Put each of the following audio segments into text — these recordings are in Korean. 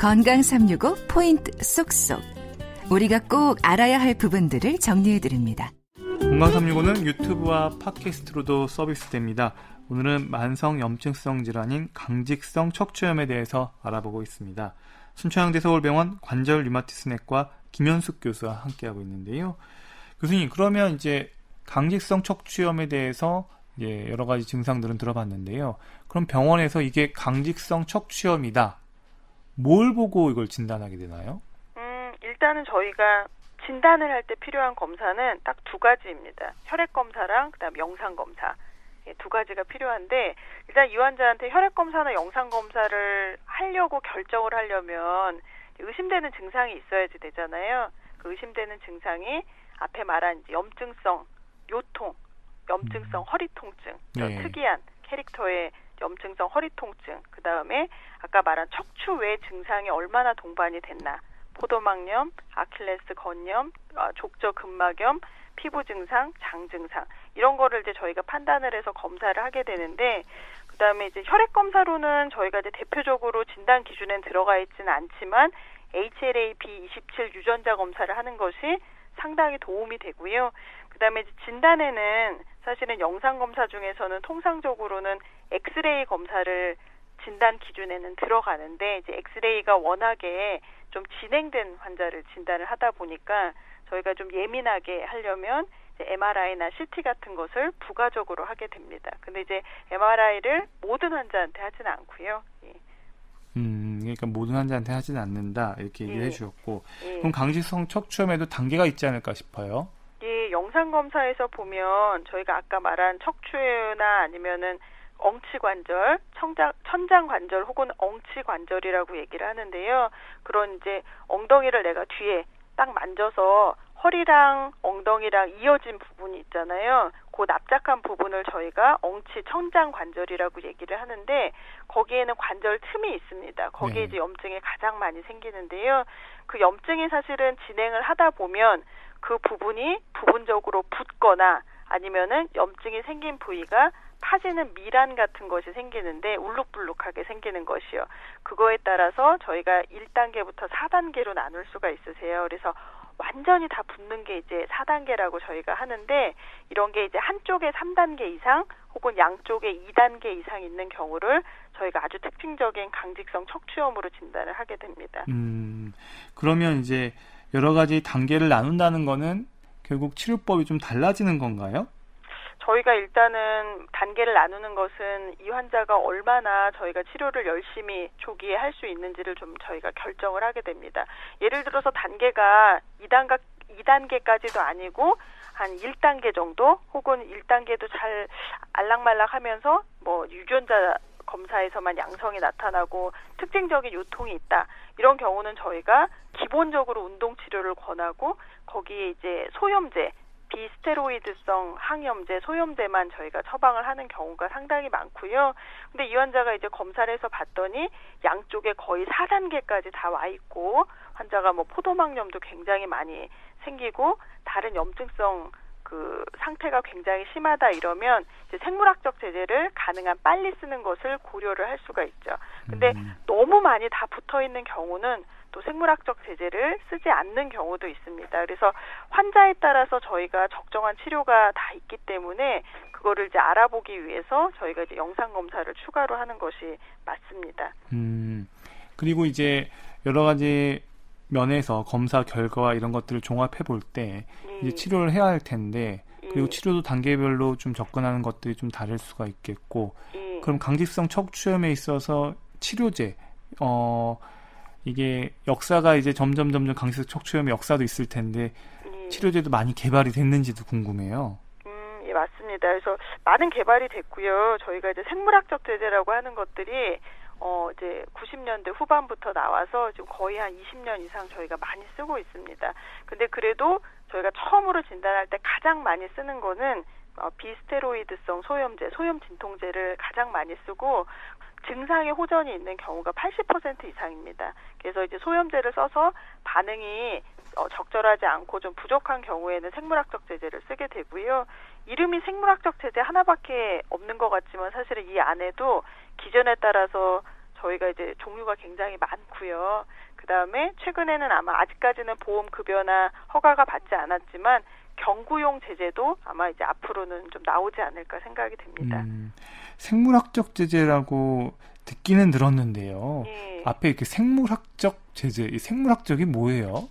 건강 365 포인트 쏙쏙. 우리가 꼭 알아야 할 부분들을 정리해 드립니다. 건강 365는 유튜브와 팟캐스트로도 서비스됩니다. 오늘은 만성 염증성 질환인 강직성 척추염에 대해서 알아보고 있습니다. 순천향대 서울병원 관절 류마티스내과 김현숙 교수와 함께하고 있는데요. 교수님, 그러면 이제 강직성 척추염에 대해서 예, 여러 가지 증상들은 들어봤는데요. 그럼 병원에서 이게 강직성 척추염이다. 뭘 보고 이걸 진단하게 되나요? 음, 일단은 저희가 진단을 할 때 필요한 검사는 딱 두 가지입니다. 혈액 검사랑 그다음 영상 검사. 예, 두 가지가 필요한데 일단 이 환자한테 혈액 검사나 영상 검사를 하려고 결정을 하려면 의심되는 증상이 있어야지 되잖아요. 그 의심되는 증상이 앞에 말한 염증성 요통, 염증성 허리 통증, 네. 특이한 캐릭터의 염증성 허리 통증, 그 다음에 아까 말한 척추 외 증상이 얼마나 동반이 됐나, 포도막염, 아킬레스 건염, 아, 족저 근막염, 피부 증상, 장 증상 이런 거를 이제 저희가 판단을 해서 검사를 하게 되는데 그다음에 이제 혈액 검사로는 저희가 이제 대표적으로 진단 기준엔 들어가 있지는 않지만 HLA-B27 유전자 검사를 하는 것이 상당히 도움이 되고요. 그다음에 진단에는 사실은 영상 검사 중에서는 통상적으로는 엑스레이 검사를 진단 기준에는 들어가는데 이제 엑스레이가 워낙에 좀 진행된 환자를 진단을 하다 보니까 저희가 좀 예민하게 하려면 MRI나 CT 같은 것을 부가적으로 하게 됩니다. 근데 이제 MRI를 모든 환자한테 하지는 않고요. 예. 음, 그러니까 모든 환자한테 하지는 않는다 이렇게 얘기를 예. 해주셨고 예. 그럼 강직성 척추염에도 단계가 있지 않을까 싶어요. 예, 영상 검사에서 보면 저희가 아까 말한 척추나 아니면은 엉치 관절, 청장, 천장 관절 혹은 엉치 관절이라고 얘기를 하는데요. 그런 이제 엉덩이를 내가 뒤에 딱 만져서 허리랑 엉덩이랑 이어진 부분이 있잖아요. 그 납작한 부분을 저희가 엉치 천장 관절이라고 얘기를 하는데 거기에는 관절 틈이 있습니다. 거기에 네. 이제 염증이 가장 많이 생기는데요. 그 염증이 사실은 진행을 하다 보면 그 부분이 부분적으로 붓거나 아니면은 염증이 생긴 부위가 파지는 미란 같은 것이 생기는데 울룩불룩하게 생기는 것이요. 그거에 따라서 저희가 1단계부터 4단계로 나눌 수가 있으세요. 그래서 완전히 다 붙는 게 이제 4단계라고 저희가 하는데 이런 게 이제 한쪽에 3단계 이상 혹은 양쪽에 2단계 이상 있는 경우를 저희가 아주 특징적인 강직성 척추염으로 진단을 하게 됩니다. 음, 그러면 이제 여러 가지 단계를 나눈다는 거는 결국 치료법이 좀 달라지는 건가요? 저희가 일단은 단계를 나누는 것은 이 환자가 얼마나 저희가 치료를 열심히 조기에 할 수 있는지를 좀 저희가 결정을 하게 됩니다. 예를 들어서 단계가 2단계 2단계까지도 아니고 한 1단계 정도 혹은 1단계도 잘 알락말락 하면서 뭐 유전자 검사에서만 양성이 나타나고 특징적인 요통이 있다. 이런 경우는 저희가 기본적으로 운동 치료를 권하고 거기에 이제 소염제 비스테로이드성 항염제, 소염제만 저희가 처방을 하는 경우가 상당히 많고요. 근데 이 환자가 이제 검사를 해서 봤더니 양쪽에 거의 4단계까지 다 와 있고 환자가 뭐 포도막염도 굉장히 많이 생기고 다른 염증성 그 상태가 굉장히 심하다 이러면 이제 생물학적 제재를 가능한 빨리 쓰는 것을 고려를 할 수가 있죠. 근데 음. 너무 많이 다 붙어 있는 경우는 또 생물학적 제재를 쓰지 않는 경우도 있습니다. 그래서 환자에 따라서 저희가 적정한 치료가 다 있기 때문에 그거를 이제 알아보기 위해서 저희가 이제 영상 검사를 추가로 하는 것이 맞습니다. 음. 그리고 이제 여러 가지 면에서 검사 결과와 이런 것들을 종합해 볼때 예. 이제 치료를 해야 할 텐데 그리고 예. 치료도 단계별로 좀 접근하는 것들이 좀 다를 수가 있겠고 예. 그럼 강직성 척추염에 있어서 치료제 어 이게 역사가 이제 점점 점점 강식 척추염의 역사도 있을 텐데 예. 치료제도 많이 개발이 됐는지도 궁금해요. 음, 예, 맞습니다. 그래서 많은 개발이 됐고요. 저희가 이제 생물학적 제재라고 하는 것들이 어, 이제 90년대 후반부터 나와서 지금 거의 한 20년 이상 저희가 많이 쓰고 있습니다. 근데 그래도 저희가 처음으로 진단할 때 가장 많이 쓰는 거는 어, 비스테로이드성 소염제, 소염 진통제를 가장 많이 쓰고 증상에 호전이 있는 경우가 80% 이상입니다. 그래서 이제 소염제를 써서 반응이 어, 적절하지 않고 좀 부족한 경우에는 생물학적 제제를 쓰게 되고요. 이름이 생물학적 제제 하나밖에 없는 것 같지만 사실은 이 안에도 기전에 따라서 저희가 이제 종류가 굉장히 많고요. 그 다음에 최근에는 아마 아직까지는 보험 급여나 허가가 받지 않았지만 경구용 제재도 아마 이제 앞으로는 좀 나오지 않을까 생각이 됩니다. 음, 생물학적 제재라고 듣기는 들었는데요. 예. 앞에 이렇게 생물학적 제재, 이 생물학적이 뭐예요?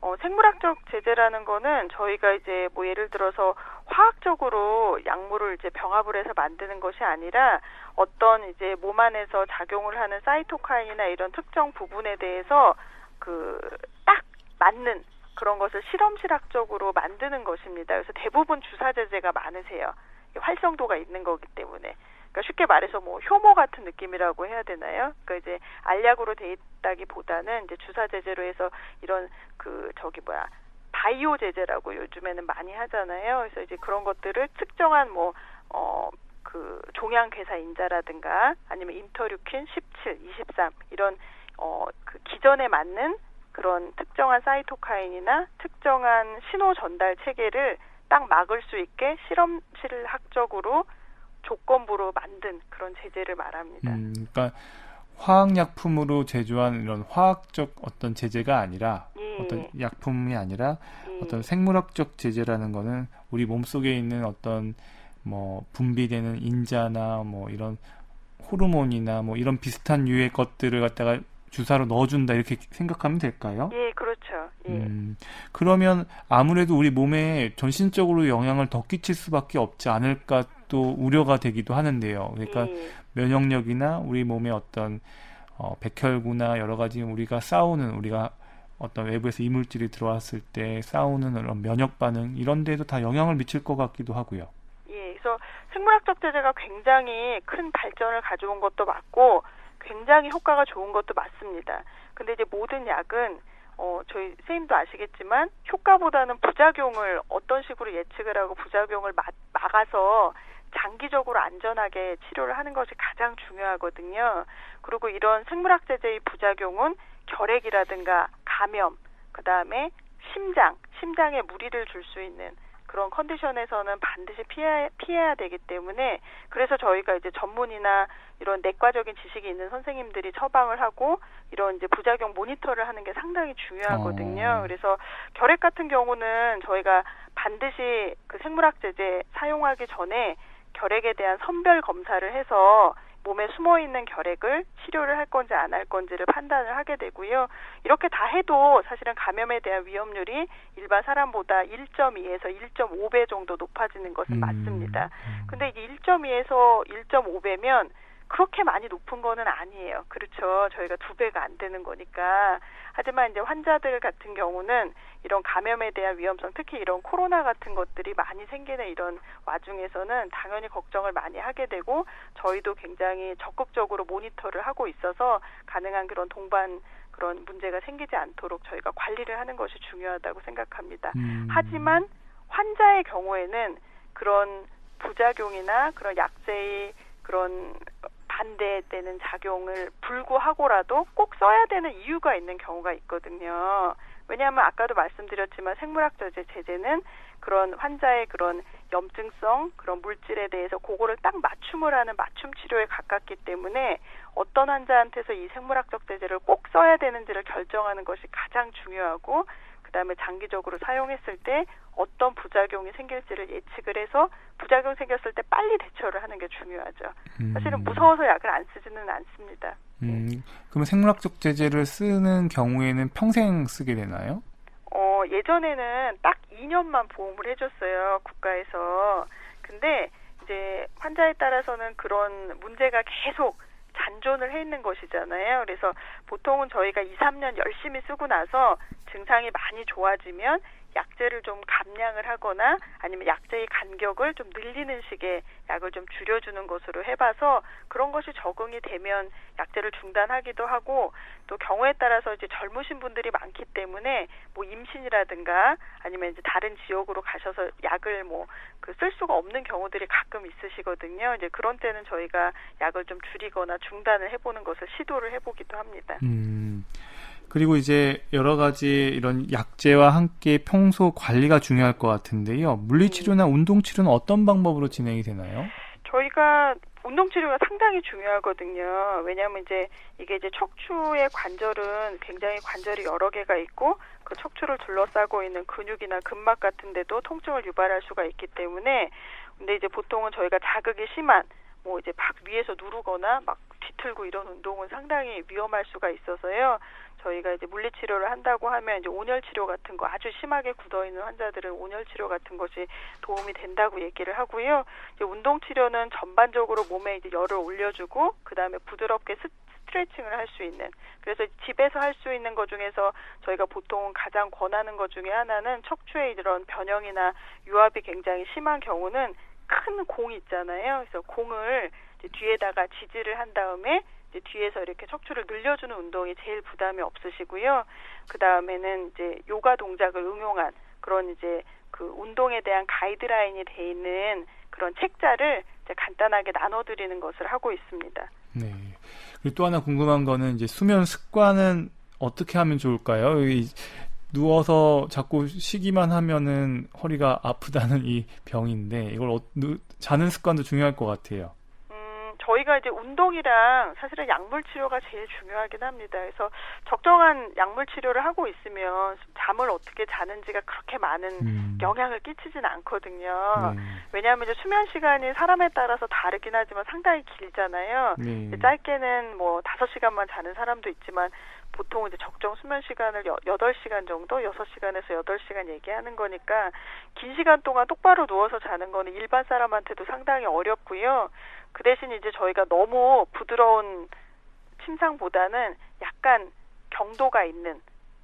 어, 생물학적 제재라는 거는 저희가 이제 뭐 예를 들어서 화학적으로 약물을 이제 병합을 해서 만드는 것이 아니라 어떤 이제 몸 안에서 작용을 하는 사이토카인이나 이런 특정 부분에 대해서 그 딱 맞는 그런 것을 실험실학적으로 만드는 것입니다. 그래서 대부분 주사 제제가 많으세요. 활성도가 있는 거기 때문에. 그러니까 쉽게 말해서 뭐 효모 같은 느낌이라고 해야 되나요? 그러니까 이제 알약으로 돼 있다기보다는 이제 주사 제제로 해서 이런 그 저기 뭐야 바이오 제제라고 요즘에는 많이 하잖아요. 그래서 이제 그런 것들을 특정한 뭐 어 그 종양 괴사 인자라든가 아니면 인터류킨 17, 23 이런 어그 기전에 맞는 그런 특정한 사이토카인이나 특정한 신호 전달 체계를 딱 막을 수 있게 실험실 학적으로 조건부로 만든 그런 제재를 말합니다. 음, 그러니까 화학약품으로 제조한 이런 화학적 어떤 제재가 아니라 예. 어떤 약품이 아니라 예. 어떤 생물학적 제재라는 거는 우리 몸속에 있는 어떤 뭐 분비되는 인자나 뭐 이런 호르몬이나 뭐 이런 비슷한 유의 것들을 갖다가 주사로 넣어준다 이렇게 생각하면 될까요? 예, 그렇죠. 예. 음, 그러면 아무래도 우리 몸에 전신적으로 영향을 더 끼칠 수밖에 없지 않을까 또 우려가 되기도 하는데요. 그러니까 예. 면역력이나 우리 몸의 어떤 어, 백혈구나 여러 가지 우리가 싸우는 우리가 어떤 외부에서 이물질이 들어왔을 때 싸우는 그런 면역 반응 이런 데에도 다 영향을 미칠 것 같기도 하고요. 예, 그래서 생물학적 제재가 굉장히 큰 발전을 가져온 것도 맞고 굉장히 효과가 좋은 것도 맞습니다. 근데 이제 모든 약은 어, 저희 선생님도 아시겠지만 효과보다는 부작용을 어떤 식으로 예측을 하고 부작용을 막, 막아서 장기적으로 안전하게 치료를 하는 것이 가장 중요하거든요. 그리고 이런 생물학 제제의 부작용은 결핵이라든가 감염, 그 다음에 심장, 심장에 무리를 줄 수 있는 그런 컨디션에서는 반드시 피해, 피해야 되기 때문에 그래서 저희가 이제 전문이나 이런 내과적인 지식이 있는 선생님들이 처방을 하고 이런 이제 부작용 모니터를 하는 게 상당히 중요하거든요. 어. 그래서 결핵 같은 경우는 저희가 반드시 그 생물학 제제 사용하기 전에 결핵에 대한 선별 검사를 해서 몸에 숨어 있는 결핵을 치료를 할 건지 안 할 건지를 판단을 하게 되고요. 이렇게 다 해도 사실은 감염에 대한 위험률이 일반 사람보다 1.2에서 1.5배 정도 높아지는 것은 음. 맞습니다. 음. 근데 이게 1.2에서 1.5배면 그렇게 많이 높은 거는 아니에요. 그렇죠. 저희가 두 배가 안 되는 거니까. 하지만 이제 환자들 같은 경우는 이런 감염에 대한 위험성, 특히 이런 코로나 같은 것들이 많이 생기는 이런 와중에서는 당연히 걱정을 많이 하게 되고 저희도 굉장히 적극적으로 모니터를 하고 있어서 가능한 그런 동반 그런 문제가 생기지 않도록 저희가 관리를 하는 것이 중요하다고 생각합니다. 음. 하지만 환자의 경우에는 그런 부작용이나 그런 약제의 그런 반대되는 작용을 불구하고라도 꼭 써야 되는 이유가 있는 경우가 있거든요. 왜냐하면 아까도 말씀드렸지만 생물학적 제재는 그런 환자의 그런 염증성 그런 물질에 대해서 그거를 딱 맞춤을 하는 맞춤 치료에 가깝기 때문에 어떤 환자한테서 이 생물학적 제재를 꼭 써야 되는지를 결정하는 것이 가장 중요하고 그다음에 장기적으로 사용했을 때 어떤 부작용이 생길지를 예측을 해서 부작용 생겼을 때 빨리 대처를 하는 게 중요하죠. 음. 사실은 무서워서 약을 안 쓰지는 않습니다. 음, 네. 그러면 생물학적 제재를 쓰는 경우에는 평생 쓰게 되나요? 어, 예전에는 딱 2년만 보험을 해줬어요, 국가에서. 근데 이제 환자에 따라서는 그런 문제가 계속 잔존을 해 있는 것이잖아요. 그래서 보통은 저희가 2, 3년 열심히 쓰고 나서 증상이 많이 좋아지면 약제를 좀 감량을 하거나 아니면 약제의 간격을 좀 늘리는 식의 약을 좀 줄여주는 것으로 해봐서 그런 것이 적응이 되면 약제를 중단하기도 하고 또 경우에 따라서 이제 젊으신 분들이 많기 때문에 뭐 임신이라든가 아니면 이제 다른 지역으로 가셔서 약을 뭐 그 쓸 수가 없는 경우들이 가끔 있으시거든요. 이제 그런 때는 저희가 약을 좀 줄이거나 중단을 해보는 것을 시도를 해보기도 합니다. 음. 그리고 이제 여러 가지 이런 약제와 함께 평소 관리가 중요할 것 같은데요. 물리치료나 음. 운동치료는 어떤 방법으로 진행이 되나요? 저희가 운동 치료가 상당히 중요하거든요. 왜냐하면 이제 이게 이제 척추의 관절은 굉장히 관절이 여러 개가 있고 그 척추를 둘러싸고 있는 근육이나 근막 같은 데도 통증을 유발할 수가 있기 때문에 근데 이제 보통은 저희가 자극이 심한 뭐 이제 박 위에서 누르거나 막 뒤틀고 이런 운동은 상당히 위험할 수가 있어서요. 저희가 이제 물리 치료를 한다고 하면 이제 온열 치료 같은 거 아주 심하게 굳어 있는 환자들은 온열 치료 같은 것이 도움이 된다고 얘기를 하고요. 이제 운동 치료는 전반적으로 몸에 이제 열을 올려주고 그다음에 부드럽게 스, 스트레칭을 할 수 있는 그래서 집에서 할 수 있는 것 중에서 저희가 보통 가장 권하는 것 중에 하나는 척추의 이런 변형이나 유압이 굉장히 심한 경우는 큰 공 있잖아요. 그래서 공을 뒤에다가 지지를 한 다음에 이제 뒤에서 이렇게 척추를 늘려주는 운동이 제일 부담이 없으시고요. 그 다음에는 이제 요가 동작을 응용한 그런 이제 그 운동에 대한 가이드라인이 돼 있는 그런 책자를 이제 간단하게 나눠드리는 것을 하고 있습니다. 네. 그리고 또 하나 궁금한 거는 이제 수면 습관은 어떻게 하면 좋을까요? 누워서 자꾸 쉬기만 하면은 허리가 아프다는 이 병인데 이걸 어, 자는 습관도 중요할 것 같아요. 저희가 이제 운동이랑 사실은 약물 치료가 제일 중요하긴 합니다. 그래서 적정한 약물 치료를 하고 있으면 잠을 어떻게 자는지가 그렇게 많은 음. 영향을 끼치진 않거든요. 네. 왜냐하면 이제 수면 시간이 사람에 따라서 다르긴 하지만 상당히 길잖아요. 네. 짧게는 뭐 다섯 시간만 자는 사람도 있지만 보통 이제 적정 수면 시간을 여덟 시간 정도, 여섯 시간에서 여덟 시간 얘기하는 거니까 긴 시간 동안 똑바로 누워서 자는 거는 일반 사람한테도 상당히 어렵고요. 그 대신 이제 저희가 너무 부드러운 침상보다는 약간 경도가 있는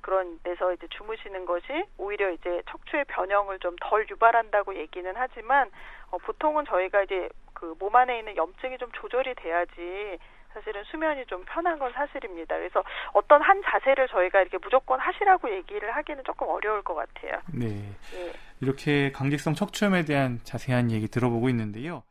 그런 데서 이제 주무시는 것이 오히려 이제 척추의 변형을 좀 덜 유발한다고 얘기는 하지만 어, 보통은 저희가 이제 그 몸 안에 있는 염증이 좀 조절이 돼야지 사실은 수면이 좀 편한 건 사실입니다. 그래서 어떤 한 자세를 저희가 이렇게 무조건 하시라고 얘기를 하기는 조금 어려울 것 같아요. 네. 네. 이렇게 강직성 척추염에 대한 자세한 얘기 들어보고 있는데요.